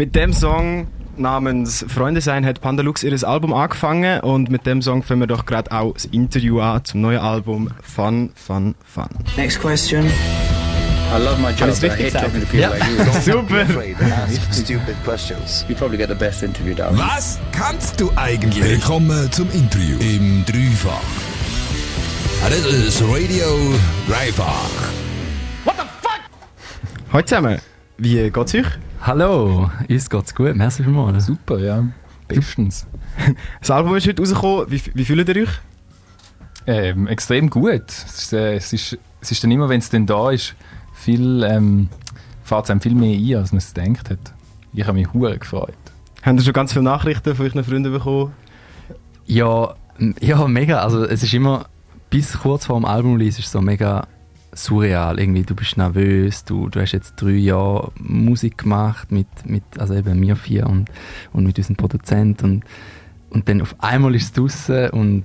Mit dem Song namens Freunde sein hat Pandalux ihr Album angefangen und mit dem Song fangen wir doch gerade auch das Interview an zum neuen Album Fun, Fun, Fun. Next question. I love my job. Alles but I richtig hate talking to people Ja. like you. Don't Super. be afraid to ask stupid questions. You probably get the best interview down. Was kannst du eigentlich? Willkommen zum Interview im Dreifach. Ah, Das ist Radio Dreifach. Hallo zusammen, wie geht's euch? Hallo, uns geht's gut, merci vielmals. Super, ja. Bestens. Das Album ist heute rausgekommen, wie, wie fühlt ihr euch? Ähm, extrem gut. Es ist, äh, es, ist, es ist dann immer, wenn es dann da ist, viel, ähm, fährt es einem viel mehr ein, als man es gedacht hat. Ich habe mich hure gefreut. Habt ihr schon ganz viele Nachrichten von euren Freunden bekommen? Ja, ja, mega. Also es ist immer, bis kurz vor dem Album-Release ist es so mega surreal. Irgendwie, du bist nervös, du, du hast jetzt drei Jahre Musik gemacht mit, mit also eben mir vier und, und mit unserem Produzent und, und dann auf einmal ist es draussen und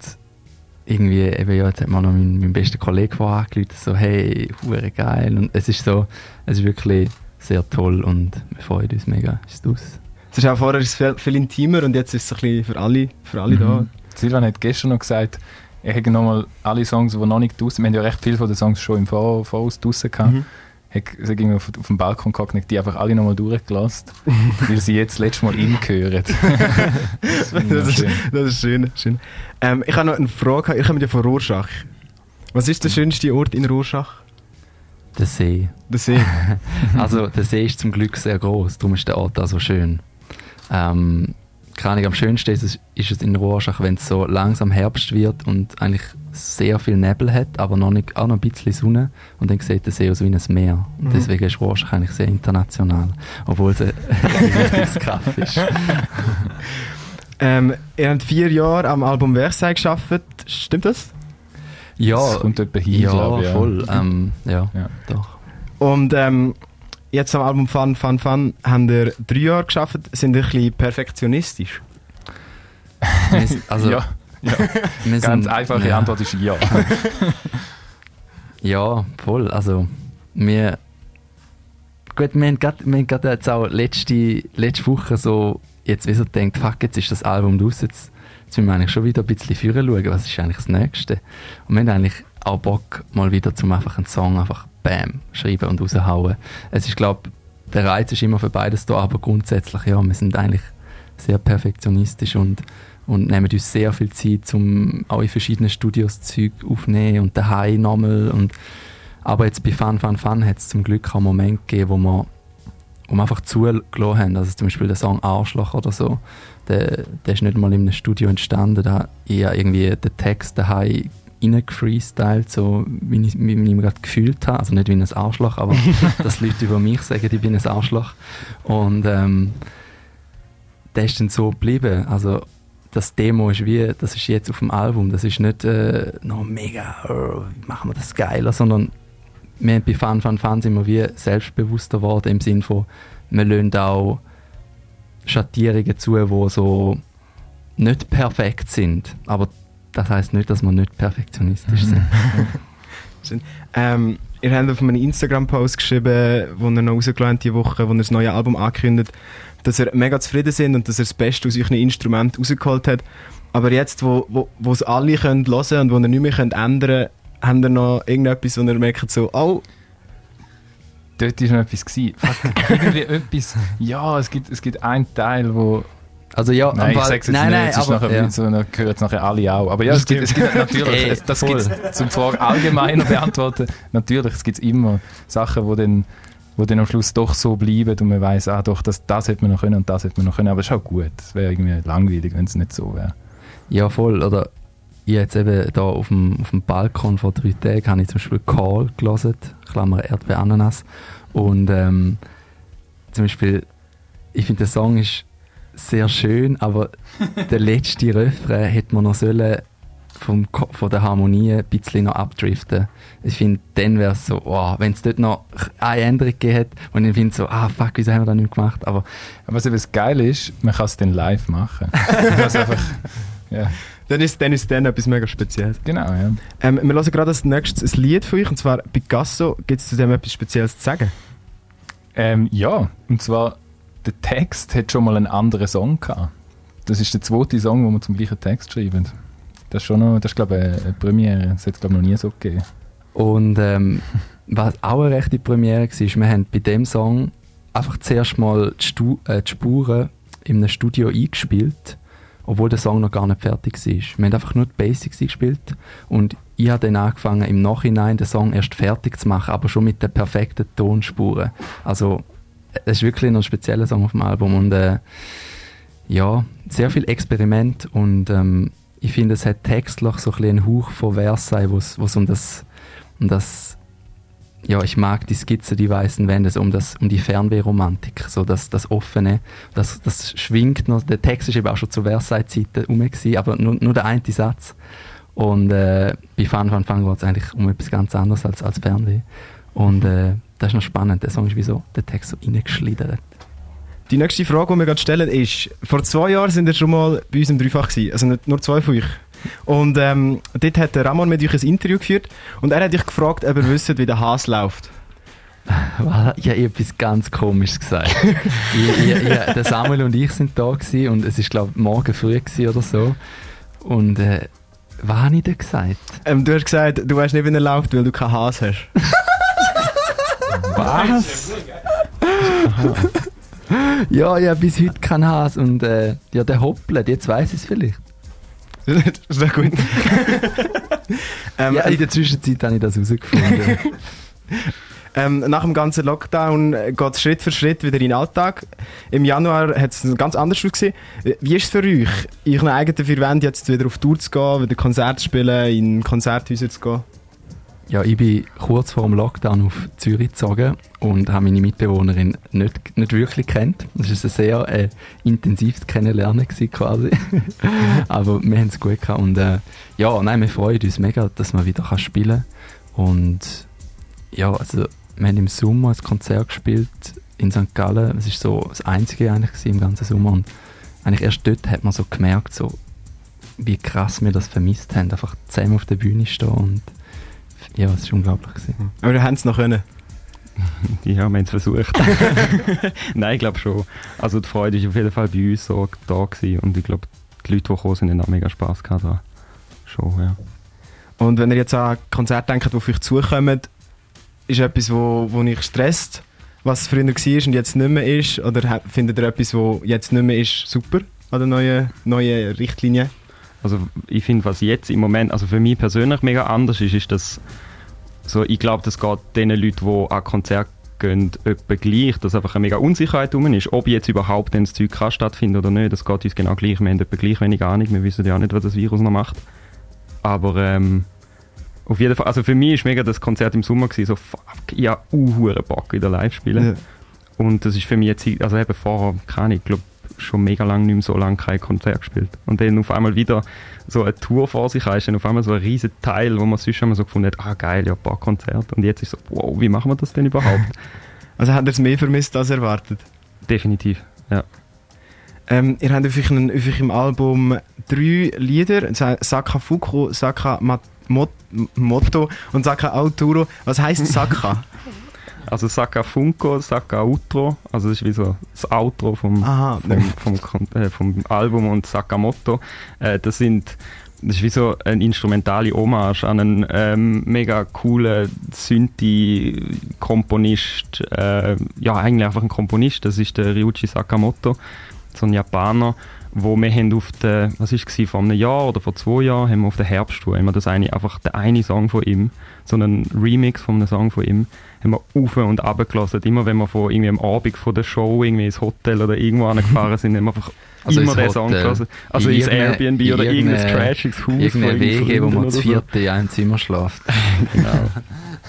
irgendwie, eben, ja, jetzt hat mir noch mein, mein bester Kollege vorher angerufen, so, hey, hure geil. Und es ist so, es ist wirklich sehr toll und wir freuen uns mega, ist es draus. Es ist auch vorher ist es viel, viel intimer und jetzt ist es ein bisschen für alle, für alle da. Silvan hat gestern noch gesagt, er hätte nochmal alle Songs, die noch nicht draußen Wir haben ja recht viele von den Songs schon im Vor Voraus draußen gehabt. Mhm. Hat irgendwie auf, auf dem Balkon gehockt und die einfach alle nochmal durchgelassen, weil sie jetzt das letzte Mal ihn hören. das ich Das ist, schön. das ist schön. schön. Ähm, ich habe noch eine Frage. Ich komme ja von Rorschach. Was ist der schönste Ort in Rorschach? Der See. Der See. Also der See ist zum Glück sehr groß, darum ist der Ort auch so schön. Ähm, keine Ahnung, am schönsten ist es, ist es in Rorschach, wenn es so langsam Herbst wird und eigentlich sehr viel Nebel hat, aber noch nicht, auch noch ein bisschen Sonne und dann sieht der See aus wie ein Meer. Und deswegen ist Rorschach eigentlich sehr international, obwohl es ein wichtiges Kaff ist. ähm, ihr habt vier Jahre am Album Werksei geschafft. Stimmt das? Ja, Das kommt hin, ja, ich. ja. voll. Ähm, ja, Ja. doch. Und ähm, jetzt am Album Fun, Fun, Fun haben ihr drei Jahre geschafft. Sind ein bisschen perfektionistisch? Wir sind- Also, ja, ja. wir ganz sind- einfache ja. Antwort ist ja. Ja, voll. Also, wir. Gut, wir haben gerade- wir jetzt auch letzte, letzte Woche so, jetzt wie so gedacht, fuck, jetzt ist das Album raus, jetzt, jetzt müssen wir eigentlich schon wieder ein bisschen führen schauen, was ist eigentlich das Nächste. Und wir haben eigentlich auch Bock, mal wieder zum einfach einen Song einfach bam, schreiben und raushauen. Es ist, glaube der Reiz ist immer für beides da, aber grundsätzlich, ja, wir sind eigentlich sehr perfektionistisch und, und nehmen uns sehr viel Zeit, um auch in verschiedenen Studios Zeug aufzunehmen und daheim nochmal. Und, aber jetzt bei Fun Fun Fun hat es zum Glück auch Momente gegeben, wo wir, wo wir einfach zugelassen haben. Also zum Beispiel der Song Arschloch oder so, der, der ist nicht mal in einem Studio entstanden, da ich irgendwie den Text daheim reingefreestylt, so wie ich, wie ich mich gerade gefühlt habe. Also nicht wie ein Arschloch, aber dass Leute über mich sagen, ich bin ein Arschloch. Und ähm, der ist dann so geblieben. Also das Demo ist wie, das ist jetzt auf dem Album, das ist nicht äh, noch mega, oh, wie machen wir das geiler, sondern wir bei Fun Fun Fun sind wir wie selbstbewusster geworden im Sinne von, wir lassen auch Schattierungen zu, die so nicht perfekt sind. Aber das heißt nicht, dass wir nicht perfektionistisch sind. Ähm, ihr habt auf einem Instagram-Post geschrieben, wo ihr noch rausgelassen habt, diese Woche, wo ihr das neue Album angekündigt dass ihr mega zufrieden sind und dass ihr das Beste aus euren Instrumenten rausgeholt habt. Aber jetzt, wo, wo, wo es alle können hören und wo ihr nicht mehr könnt ändern könnt, habt ihr noch irgendetwas, wo ihr merkt, so, oh, Dort war noch etwas. Gewesen. Fuck, irgendwie etwas. Ja, es gibt, es gibt einen Teil, wo. Also ja, Nein, ich sage es jetzt nein, nicht, nein, es ist aber, nachher, ja. so, dann hören es nachher alle auch. Aber ja, es gibt, es gibt natürlich, es, das voll. gibt zum Frage allgemeiner beantworten. Natürlich, es gibt immer Sachen, wo dann, wo dann am Schluss doch so bleiben und man weiß, ah doch, das, das hätte man noch können und das hätte man noch können. Aber es ist auch gut. Es wäre irgendwie langweilig, wenn es nicht so wäre. Ja, voll. Oder ich jetzt eben da auf dem, auf dem Balkon vor drei Tagen habe ich zum Beispiel Call gelesen, Klammer Erdbeer Ananas. Und ähm, zum Beispiel, ich finde der Song ist sehr schön, aber der letzte Refrain hätte man noch sollen vom, von der Harmonie ein bisschen noch abdriften. Ich finde, dann wäre es so, wow, wenn es dort noch eine Änderung gegeben hätte und ich finde so, ah fuck, wieso haben wir das nicht gemacht? Aber Aber was eben das Geile ist, man kann es dann live machen. Einfach, ja, dann ist dann ist dann etwas mega Spezielles. genau, ja. Ähm, wir hören gerade als nächstes ein Lied von euch, und zwar Picasso. Gibt es zu dem etwas Spezielles zu sagen? Ähm, ja, und zwar der Text hat schon mal einen anderen Song gehabt. Das ist der zweite Song, wo wir zum gleichen Text schreiben. Das ist schon noch, das ist glaube ich eine Premiere. Das hat es glaube ich noch nie so gegeben. Und ähm, was auch eine rechte Premiere war, wir haben bei dem Song einfach zuerst mal die, Stu äh, die Spuren in einem Studio eingespielt, obwohl der Song noch gar nicht fertig war. Wir haben einfach nur die Basics eingespielt und ich habe dann angefangen, im Nachhinein den Song erst fertig zu machen, aber schon mit den perfekten Tonspuren. Also es ist wirklich ein spezieller Song auf dem Album und äh, ja, sehr viel Experiment und ähm, ich finde, es hat textlich so ein einen Hauch von Versailles, wo es um das, um das ja, ich mag die Skizze, die weißen Wände, so um, das, um die Fernwehromantik, so das, das Offene, das, das schwingt noch, der Text ist eben auch schon zu Versailles-Zeiten rum, aber nur, nur der eine Satz. Und äh, bei Fan Fan Fan geht es eigentlich um etwas ganz anderes als, als Fernweh. Und äh, das ist noch spannend, der Song ist wie so, der Text so reingeschlittert. Die nächste Frage, die wir gerade stellen, ist: Vor zwei Jahren sind ihr schon mal bei uns im Dreifach gewesen, also nicht nur zwei von euch. Und ähm, dort hat der Ramon mit euch ein Interview geführt und er hat dich gefragt, ob ihr wisst, wie der Hase läuft. Ich habe etwas ganz Komisches gesagt. ich, ich, ich, der Samuel und ich sind da gewesen und es war, glaube ich, morgen früh oder so. Und äh, was habe ich denn gesagt? Ähm, du hast gesagt, du weißt nicht, wie er läuft, weil du keinen Hase hast. was? ja, habe bis heute keinen Hase und äh, ja, der hoppelt, jetzt weiß ich es vielleicht. das ist doch gut. ähm, ja, in der Zwischenzeit habe ich das herausgefunden. ähm, nach dem ganzen Lockdown geht es Schritt für Schritt wieder in den Alltag. Im Januar hat es ganz anders ausgesehen. Wie ist es für euch, in euren eigenen vier Wänden jetzt wieder auf Tour zu gehen, wieder Konzerte zu spielen, in Konzerthäuser zu gehen? Ja, ich bin kurz vor dem Lockdown auf Zürich gezogen und habe meine Mitbewohnerin nicht, nicht wirklich kennt. Das war ein sehr äh, intensives Kennenlernen gewesen, quasi. Aber wir haben es gut gehabt und äh, ja, nein, wir freuen uns mega, dass man wieder kann spielen kann. Und ja, also wir haben im Sommer ein Konzert gespielt in St. Gallen. Es war so das einzige eigentlich im ganzen Sommer und eigentlich erst dort hat man so gemerkt, so, wie krass wir das vermisst haben, einfach zusammen auf der Bühne stehen und ja, es war unglaublich. Gewesen. Aber wir haben es noch können. ja, wir haben es versucht. Nein, ich glaube schon. Also die Freude war auf jeden Fall bei uns so da gewesen. und ich glaube, die Leute, die gekommen sind, haben auch mega Spass gehabt. Da. Schon, ja. Und wenn ihr jetzt an Konzerte denkt, die auf euch zukommen, ist etwas, wo, wo euch stresst, was früher war und jetzt nicht mehr ist? Oder findet ihr etwas, was jetzt nicht mehr ist, super an den neuen, neuen Richtlinien? Also ich finde, was jetzt im Moment, also für mich persönlich mega anders ist, ist, dass so, ich glaube, das geht den Leuten, die an Konzert gehen, etwa gleich, dass einfach eine mega Unsicherheit drum ist, ob jetzt überhaupt das Zeug kann stattfinden oder nicht, das geht uns genau gleich. Wir haben etwa gleich wenig Ahnung, wir wissen ja nicht, was das Virus noch macht. Aber ähm, auf jeden Fall, also für mich war mega das Konzert im Sommer gewesen, so fuck, ich habe Bock wieder live spielen. Ja. Und das ist für mich jetzt, also eben vorher, keine Ahnung, ich glaube schon mega lange nicht mehr so lange kein Konzert gespielt. Und dann auf einmal wieder so eine Tour vor sich hast, dann auf einmal so ein riesen Teil, wo man sonst immer so gefunden hat, ah geil, ja, ein paar Konzerte. Und jetzt ist so, wow, wie machen wir das denn überhaupt? also habt ihr es mehr vermisst als erwartet? Definitiv, ja. Ähm, ihr habt auf eurem Album drei Lieder, Saka Fuku, Saka Mat Mot Motto und Saka Autoro. Was heißt Saka? Also Saka Funko, Saka Outro, also das ist wie so das Outro vom, Aha, vom, vom, äh, vom, Album und Sakamoto. Äh, das sind das ist wie so eine instrumentale Hommage an einen ähm, mega coolen Synthi-Komponist. Äh, ja, eigentlich einfach ein Komponist. Das ist der Ryuichi Sakamoto, so ein Japaner, wo wir haben auf der, was ist es, vor einem Jahr oder vor zwei Jahren, haben wir auf der Herbsttour haben wir das eine, einfach der eine Song von ihm, so einen Remix von einem Song von ihm, haben wir auf und runter gelassen. Immer wenn wir von irgendwie am Abend von der Show irgendwie ins Hotel oder irgendwo angefahren sind, haben wir einfach also immer den Song gelassen. Also ins Airbnb oder irgendein trashiges Haus. Irgendeine Wege, wo man das vierte in einem Zimmer schläft. genau.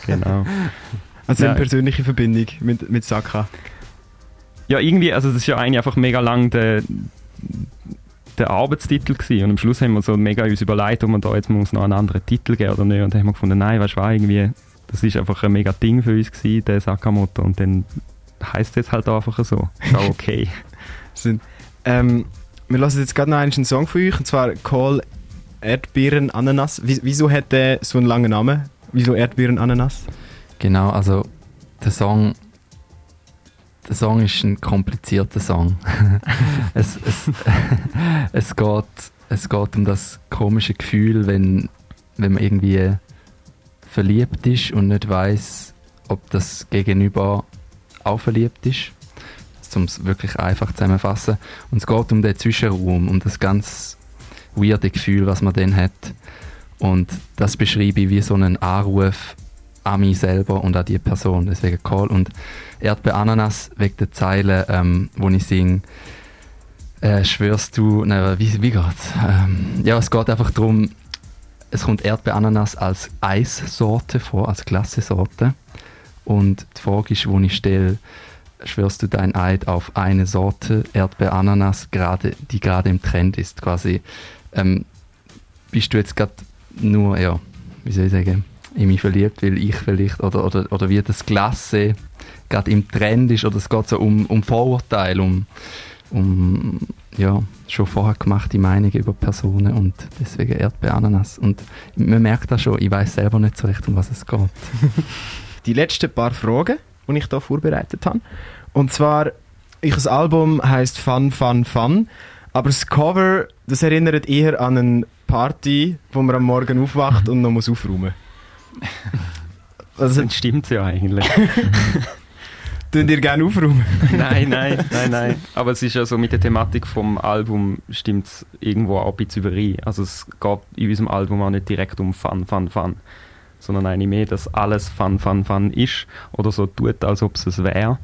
genau. Also eine persönliche Verbindung mit, mit Saka. Ja, irgendwie, also das ist ja eigentlich einfach mega lang der, der Arbeitstitel gewesen. und am Schluss haben wir so mega uns überlegt, ob man da jetzt muss noch einen anderen Titel geben oder nicht und dann haben wir gefunden, nein, weißt du, irgendwie das ist einfach ein mega Ding für uns gewesen, der Sakamoto. Und dann heißt es jetzt halt einfach so. Ist auch okay. ähm, wir lassen jetzt gerade noch einen Song von euch, und zwar Call Erdbeeren Ananas. Wieso hat der so einen langen Namen? Wieso Erdbeeren Ananas? Genau, also der Song der Song ist ein komplizierter Song. es, es, es, geht, es geht um das komische Gefühl, wenn, wenn man irgendwie verliebt ist und nicht weiß, ob das Gegenüber auch verliebt ist. Um es wirklich einfach zusammenfassen. Und es geht um den Zwischenraum, um das ganz weirde Gefühl, was man dann hat. Und das beschreibe ich wie so einen Anruf an mich selber und an die Person. Deswegen Call. Und Erdbeer Ananas wegen der Zeile, ähm, wo ich singe, äh, schwörst du, nein, wie, wie geht's? Ähm, ja, es geht einfach darum, es kommt Erdbeer Ananas als Eissorte vor, als Klassesorte. Und die Frage ist, wo ich stelle, schwörst du dein Eid auf eine Sorte Erdbeer Ananas, gerade, die gerade im Trend ist, quasi. Ähm, bist du jetzt gerade nur, ja, wie soll ich sagen, in mich verliebt, weil ich vielleicht, oder, oder, oder wie das Glasse gerade im Trend ist, oder es geht so um, um Vorurteile, um, um ja, schon vorher gemachte Meinungen über Personen und deswegen Erdbeerananas. Und man merkt das schon, ich weiß selber nicht so recht, um was es geht. Die letzten paar Fragen, die ich hier vorbereitet habe. Und zwar, ich das Album heißt Fun, Fun, Fun, aber das Cover, das erinnert eher an eine Party, wo man am Morgen aufwacht und noch muss aufräumen also, das stimmt ja eigentlich. Tun dir gerne aufräumen? nein, nein, nein, nein. Aber es ist ja so, mit der Thematik vom Album stimmt es irgendwo auch ein bisschen überein. Also es geht in unserem Album auch nicht direkt um Fun, Fun, Fun. Sondern eigentlich mehr, dass alles Fun, Fun, Fun ist. Oder so tut, als ob es es wäre.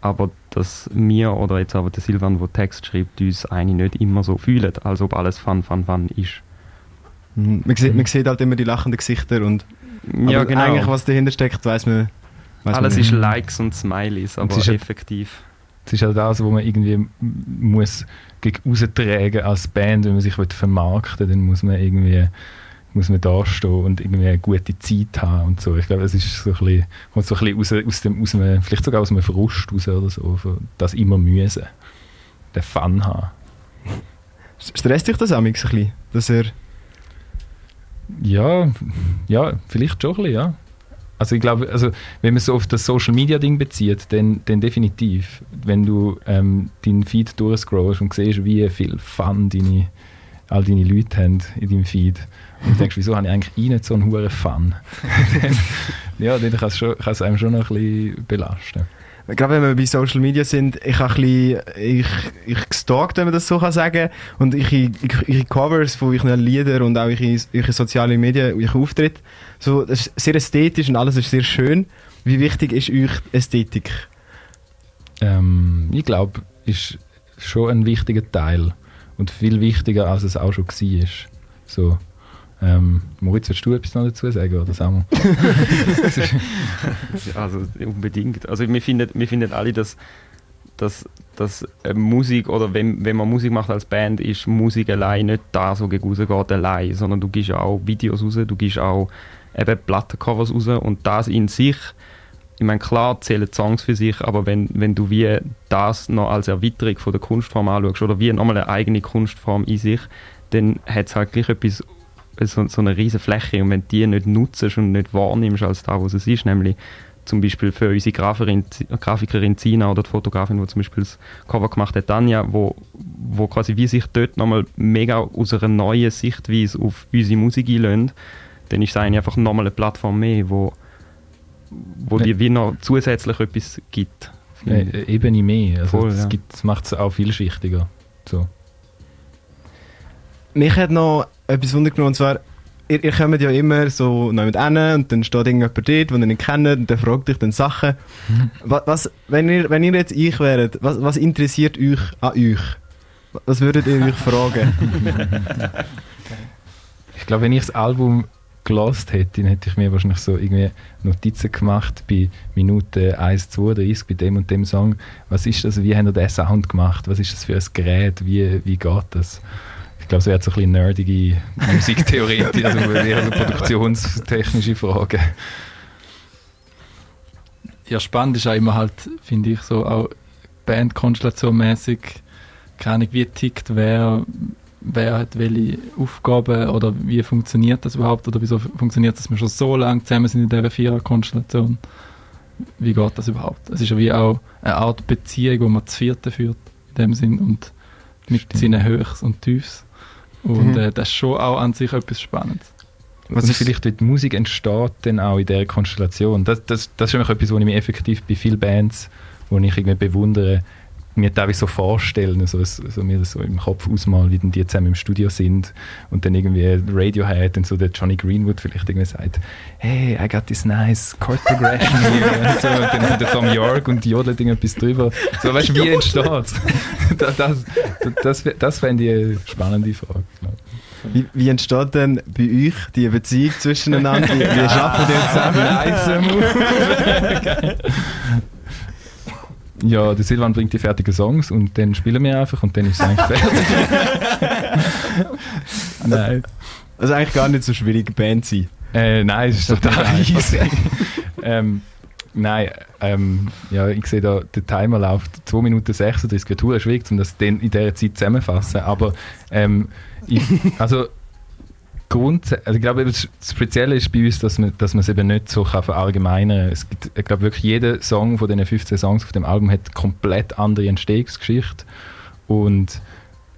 Aber dass wir oder jetzt aber der Silvan, der Text schreibt, uns eigentlich nicht immer so fühlen, als ob alles Fun, Fun, Fun ist. Mhm. Man, sieht, man sieht halt immer die lachenden Gesichter und ja, genau. eigentlich, was dahinter steckt, weiß man. Weiss Alles man ist Likes und Smileys, aber es ist effektiv. Es ist halt das, wo man irgendwie muss raustragen als Band, wenn man sich vermarkten will, dann muss man irgendwie muss man da stehen und irgendwie eine gute Zeit haben und so. Ich glaube, es ist so ein bisschen, kommt so ein bisschen raus, aus dem, aus einem, vielleicht sogar aus einem Frust raus oder so, das immer müssen, den Fun haben. Stresst dich das auch ein bisschen, dass er ja, ja, vielleicht schon ein bisschen, ja. Also ich glaube, also wenn man so auf das Social Media Ding bezieht, dann, dann definitiv. Wenn du ähm, deinen Feed durchscrollst und siehst, wie viel Fun deine, all deine Leute haben in deinem Feed und denkst, wieso habe ich eigentlich eh nicht so einen hohen Fun? ja, dann kann es einem schon noch ein bisschen belasten gerade wenn wir bei Social Media sind, ich habe ein bisschen, ich, ich gestalkt, wenn man das so kann sagen und ich, ich, ich Covers von euren Lieder und auch ihre, ihre sozialen Medien, euch Auftritt, so, das ist sehr ästhetisch und alles ist sehr schön. Wie wichtig ist euch Ästhetik? Ähm, ich glaube, ist schon ein wichtiger Teil und viel wichtiger, als es auch schon war. So, ähm, Moritz, willst du etwas noch dazu sagen? Oder Samuel? also unbedingt. Also wir finden, wir finden alle, dass, dass, dass äh, Musik oder wenn, wenn man Musik macht als Band, ist Musik allein nicht da, so gegen rausgeht allein, sondern du gibst auch Videos raus, du gibst auch eben Plattencovers raus und das in sich, ich meine, klar zählen Songs für sich, aber wenn, wenn du wie das noch als Erweiterung von der Kunstform anschaust oder wie nochmal eine eigene Kunstform in sich, dann hat es halt gleich etwas so, so eine riesige Fläche und wenn du die nicht nutzt und nicht wahrnimmst als da, was es ist, nämlich zum Beispiel für unsere Grafikerin, Grafikerin Zina oder die Fotografin, die zum Beispiel das Cover gemacht hat, Tanja, wo, wo quasi wie sich dort nochmal mega aus einer neuen Sichtweise auf unsere Musik einlösen, dann ist es eigentlich einfach nochmal eine Plattform mehr, wo, wo dir wie noch zusätzlich etwas gibt. Ja, Ebene mehr, also Voll, das, ja. das macht es auch vielschichtiger. So. Mich hat noch etwas wundergenommen, und zwar, ihr, ihr kommt ja immer so neu mit hin und dann steht irgendjemand dort, den ihr nicht kennt und der fragt dich dann Sachen. Was, was, wenn, ihr, wenn ihr jetzt ich wäret, was, was interessiert euch an euch? Was würdet ihr euch fragen? ich glaube, wenn ich das Album gelost hätte, dann hätte ich mir wahrscheinlich so irgendwie Notizen gemacht bei Minute 1,32 bei dem und dem Song. Was ist das? Wie haben wir diesen Sound gemacht? Was ist das für ein Gerät? Wie, wie geht das? Ich glaube, es wäre so ein bisschen nerdige Musiktheorie, also eher so produktionstechnische Fragen. Ja, spannend ist auch immer halt, finde ich, so auch Bandkonstellation-mäßig, keine Ahnung, wie tickt wer, wer hat welche Aufgaben oder wie funktioniert das überhaupt oder wieso funktioniert das, dass wir schon so lange zusammen sind in dieser Vierer-Konstellation. wie geht das überhaupt? Es ist ja wie auch eine Art Beziehung, die man zu vierten führt, in dem Sinn, und mit Stimmt. seinen Höchst und Tiefs. Und Mhm. äh, das ist schon auch an sich etwas Spannendes. Was Was ist vielleicht, die Musik entsteht, dann auch in dieser Konstellation. Das, das, das ist nämlich etwas, wo ich mich effektiv bei vielen Bands, wo ich irgendwie bewundere, mir teilweise so vorstellen, also es- so mir das so im Kopf ausmalen, wie denn die zusammen im Studio sind und dann irgendwie Radiohead und so der Johnny Greenwood vielleicht irgendwie sagt, hey, I got this nice chord progression here und, so, und dann kommt der Tom York und jodelt irgendetwas drüber. So, weißt du, wie entsteht es? Das, das, das, das fände ich eine spannende Frage. Wie, wie entsteht denn bei euch die Beziehung zwischeneinander? Wie, wie schaffen ihr zusammen? Ja, der Silvan bringt die fertigen Songs und dann spielen wir einfach und dann ist es eigentlich fertig. Nein. Also eigentlich gar nicht so schwierig, Band zu sein. Äh, nein, es ist total easy. ähm, nein, ähm, ja, ich sehe da, der Timer läuft 2 Minuten 36, wird schwierig, um das in dieser Zeit zusammenzufassen. Aber ähm, ich, also grundsätzlich, also ich glaube, das Spezielle ist bei uns, dass man, dass man es eben nicht so kann verallgemeinern kann. Ich glaube wirklich, jeder Song von diesen 15 Songs auf dem Album hat eine komplett andere Entstehungsgeschichte und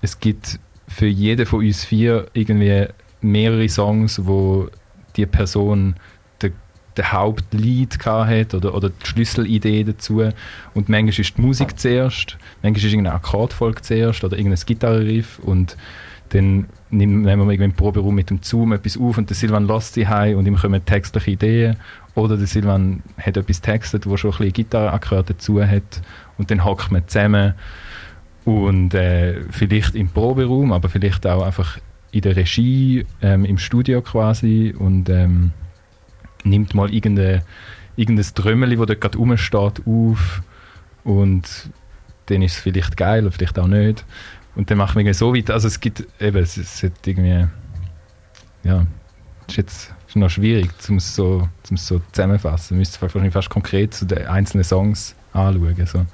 es gibt für jeden von uns vier irgendwie mehrere Songs, wo die Person den, Hauptlied hat oder, oder die Schlüsselidee dazu. Und manchmal ist die Musik zuerst, manchmal ist irgendeine Akkordfolge zuerst oder irgendein Gitarrenriff und dann nehmen wir irgendwie im Proberaum mit dem Zoom etwas auf und der Silvan lässt sie heim und ihm kommen textliche Ideen. Oder der Silvan hat etwas textet, wo schon ein bisschen Gitarrenakkorde dazu hat und dann hockt man zusammen und äh, vielleicht im Proberaum, aber vielleicht auch einfach in der Regie, ähm, im Studio quasi und ähm, nimmt mal irgendein, irgendein Trömmeli, das dort gerade rumsteht, auf und dann ist es vielleicht geil oder vielleicht auch nicht. Und dann machen wir so weiter. Also es gibt eben, es, es hat irgendwie, ja, ist jetzt noch schwierig, um es so, zum es so zusammenfassen. Man müsste wahrscheinlich fast konkret zu den einzelnen Songs anschauen. So.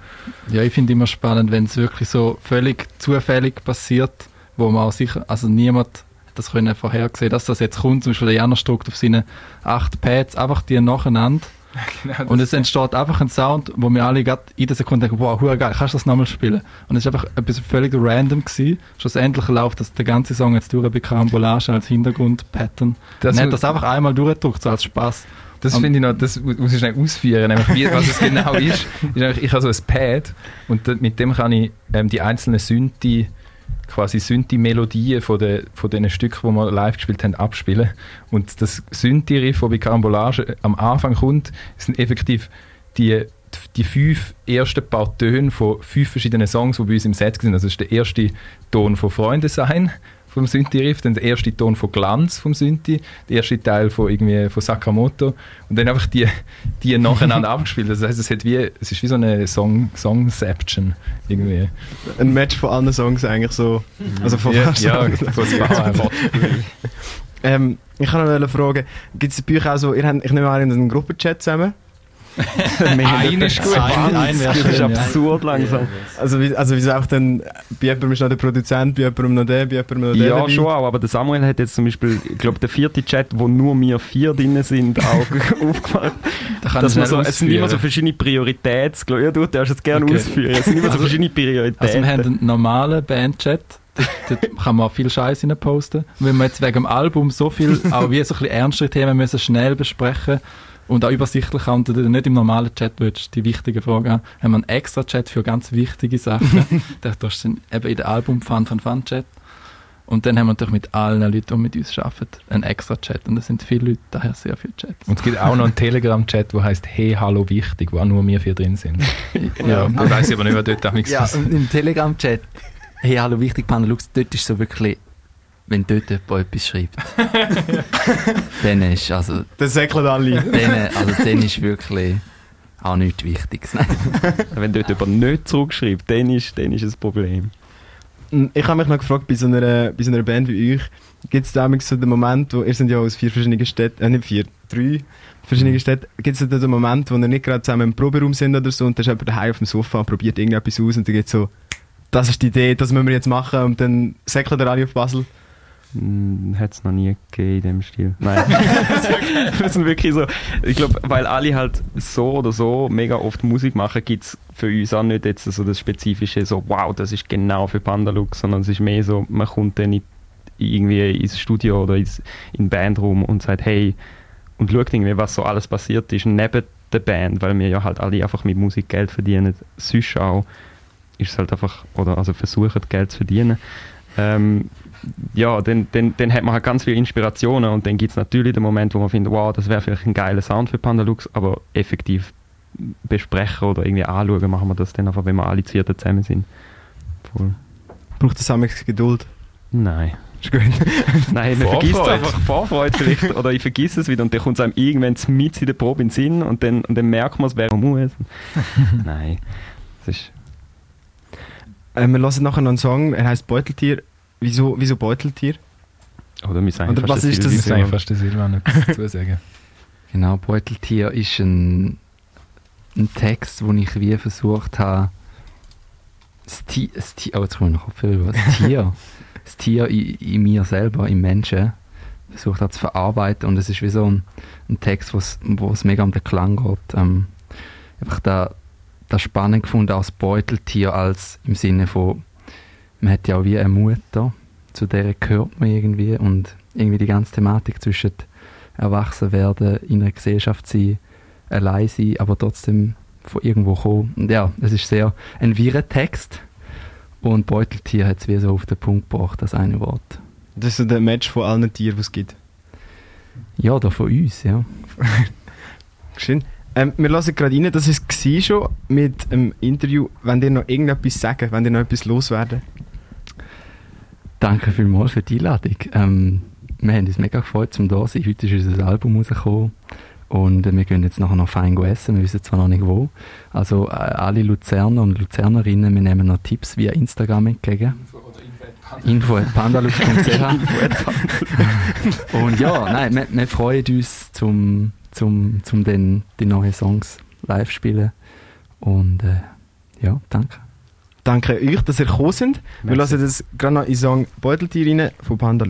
Ja, ich finde immer spannend, wenn es wirklich so völlig zufällig passiert, wo man auch sicher, also niemand das können vorhersehen, dass das jetzt kommt. Zum Beispiel der Janusz drückt auf seine acht Pads einfach die nacheinander Genau, und es entsteht einfach ein Sound, wo wir alle gerade in der Sekunde denken, wow, geil, kannst du das nochmal spielen? Und es ist einfach etwas völlig random gewesen. Schlussendlich läuft das der ganze Song jetzt durch bei Carambolage als Hintergrundpattern. Das mu- hat das einfach einmal durchgedrückt, so als Spaß. Das finde ich noch, das muss ich schnell ausführen, nämlich wie, was es genau ist. ist ich habe so ein Pad und mit dem kann ich ähm, die einzelnen Synthi, quasi Synthi-Melodien von, den, von den Stücken, die wir live gespielt haben, abspielen. Und das Synthi-Riff, das bei Carambolage am Anfang kommt, sind effektiv die, die fünf ersten paar Töne von fünf verschiedenen Songs, die bei uns im Set sind. Also das ist der erste Ton von Freunde sein vom Synthi-Riff, dann der erste Ton von Glanz vom Synthi, der erste Teil von, irgendwie, von Sakamoto und dann einfach die, die nacheinander abgespielt. Das heißt, es, hat wie, es ist wie so eine Song, Songception irgendwie. Ein Match von allen Songs eigentlich so. Also von ja, ja, von einfach. ähm, Ich kann noch eine fragen, gibt es bei euch auch so, ihr habt, ich nehme an, habt einen Gruppenchat zusammen? Ein ist gut. Ein- ein Das ist schön, ja. absurd langsam. Also, wie, also wieso auch dann, bei jemandem ist noch der Produzent, bei jemandem noch der, bei jemandem noch der Ja, dabei? schon auch, aber der Samuel hat jetzt zum Beispiel, ich glaube, der vierte Chat, wo nur wir vier drin sind, auch aufgemacht. Da Dass man so, es sind immer so verschiedene Prioritäten. Ja, du darfst es gerne Okay. ausführen. Es sind immer so Also- verschiedene Prioritäten. Also wir haben einen normalen Bandchat, dort, dort kann man auch viel Scheiß rein posten. Und wenn wir jetzt wegen dem Album so viel, auch wie so ein bisschen ernste Themen müssen schnell besprechen und auch übersichtlich haben, und du nicht im normalen Chat willst, die wichtigen Fragen haben, haben wir einen extra Chat für ganz wichtige Sachen. da tust du dann eben in den Album Fun Fun Fun Chat. Und dann haben wir natürlich mit allen Leuten, die mit uns arbeiten, einen extra Chat. Und es sind viele Leute, daher sehr viele Chats. Und es gibt auch noch einen Telegram-Chat, der heißt Hey, hallo, wichtig, wo auch nur wir vier drin sind. ja. Ich weiß aber nicht, wer dort damals Ja, und im Telegram-Chat, hey, hallo, wichtig, Panelux, dort ist so wirklich, wenn dort jemand etwas schreibt, dann ist, also, Das säckeln alle. dann, also, dann ist wirklich auch nichts Wichtiges. Wenn dort jemand nicht zurückschreibt, dann ist, dann ist es ein Problem. Ich habe mich noch gefragt, bei so einer, bei so einer Band wie euch, gibt es damals so den Moment, wo, ihr seid ja aus vier verschiedenen Städten, äh, nicht vier, drei verschiedene Städte, gibt es da den Moment, wo ihr nicht gerade zusammen im Proberaum sind oder so und dann ist jemand daheim auf dem Sofa und probiert irgendetwas aus und dann geht so, das ist die Idee, das müssen wir jetzt machen und dann säckelt ihr alle auf Basel Hm, Hat es noch nie gegeben in dem Stil. Nein. wir sind wirklich so. Ich glaube, weil alle halt so oder so mega oft Musik machen, gibt es für uns auch nicht jetzt so das spezifische, so wow, das ist genau für Pandalux, sondern es ist mehr so, man kommt dann irgendwie ins Studio oder ins, in den Bandraum und sagt, hey, und schaut irgendwie, was so alles passiert ist neben der Band, weil wir ja halt alle einfach mit Musik Geld verdienen. Sonst auch ist es halt einfach, oder also versuchen Geld zu verdienen. Ähm, ja, dann, dann, dann hat man halt ganz viele Inspirationen und dann gibt es natürlich den Moment, wo man findet, wow, das wäre vielleicht ein geiler Sound für Pandalux, aber effektiv besprechen oder irgendwie anschauen, machen wir das dann einfach, wenn wir alle Zierten zusammen sind. Voll. Braucht das auch Geduld? Nein. Ist gut. Nein, man vergisst es einfach Vorfreude vielleicht oder ich vergesse es wieder und dann kommt es einem irgendwann mit in der Probe in den Sinn und dann, und dann merkt man es, wer man muss. Nein, das ist... Äh, wir hören nachher noch einen Song, er heißt Beuteltier. Wieso, wieso Beuteltier? Oder, wir sagen Oder was der ist das? Ich Silvi. muss eigentlich fast der Silvan etwas dazu sagen. Genau, Beuteltier ist ein, ein Text, wo ich wie versucht habe, das Tier, das Tier, oh, jetzt komme ich noch Kopfhörer, das Tier, das Tier in, in mir selber, im Menschen, versucht habe zu verarbeiten und es ist wie so ein, ein Text, wo es mega um den Klang geht. Ähm, einfach da, da spannend gefunden als Beuteltier, als im Sinne von, man hat ja auch wie eine Mutter, zu der gehört man irgendwie und irgendwie die ganze Thematik zwischen erwachsen werden, in einer Gesellschaft sein, allein sein, aber trotzdem von irgendwo kommen. Und ja, es ist sehr ein wirrer Text und Beuteltier hat es wie so auf den Punkt gebracht, das eine Wort. Das ist so der Match von allen Tieren, die es gibt. Ja, da von uns, ja. Schön. Ähm, wir lassen gerade rein, das war schon mit dem Interview. Wenn ihr noch irgendetwas sagen, wenn ihr noch etwas loswerden. Danke vielmals für die Einladung. Ähm, wir haben uns mega gefreut, zum da zu sein. Heute ist unser Album rausgekommen. Und äh, wir gehen jetzt nachher noch fein essen. Wir wissen zwar noch nicht wo. Also äh, alle Luzerner und Luzernerinnen, wir nehmen noch Tipps via Instagram entgegen. Info at pandalux.ch Und ja, nein, wir, wir freuen uns, zum, zum, zum den, die neuen Songs live spielen. Und äh, ja, danke. Danke euch, dass ihr gekommen sind. Wir lassen jetzt gerade noch in den Song Beuteltier rein von Panda.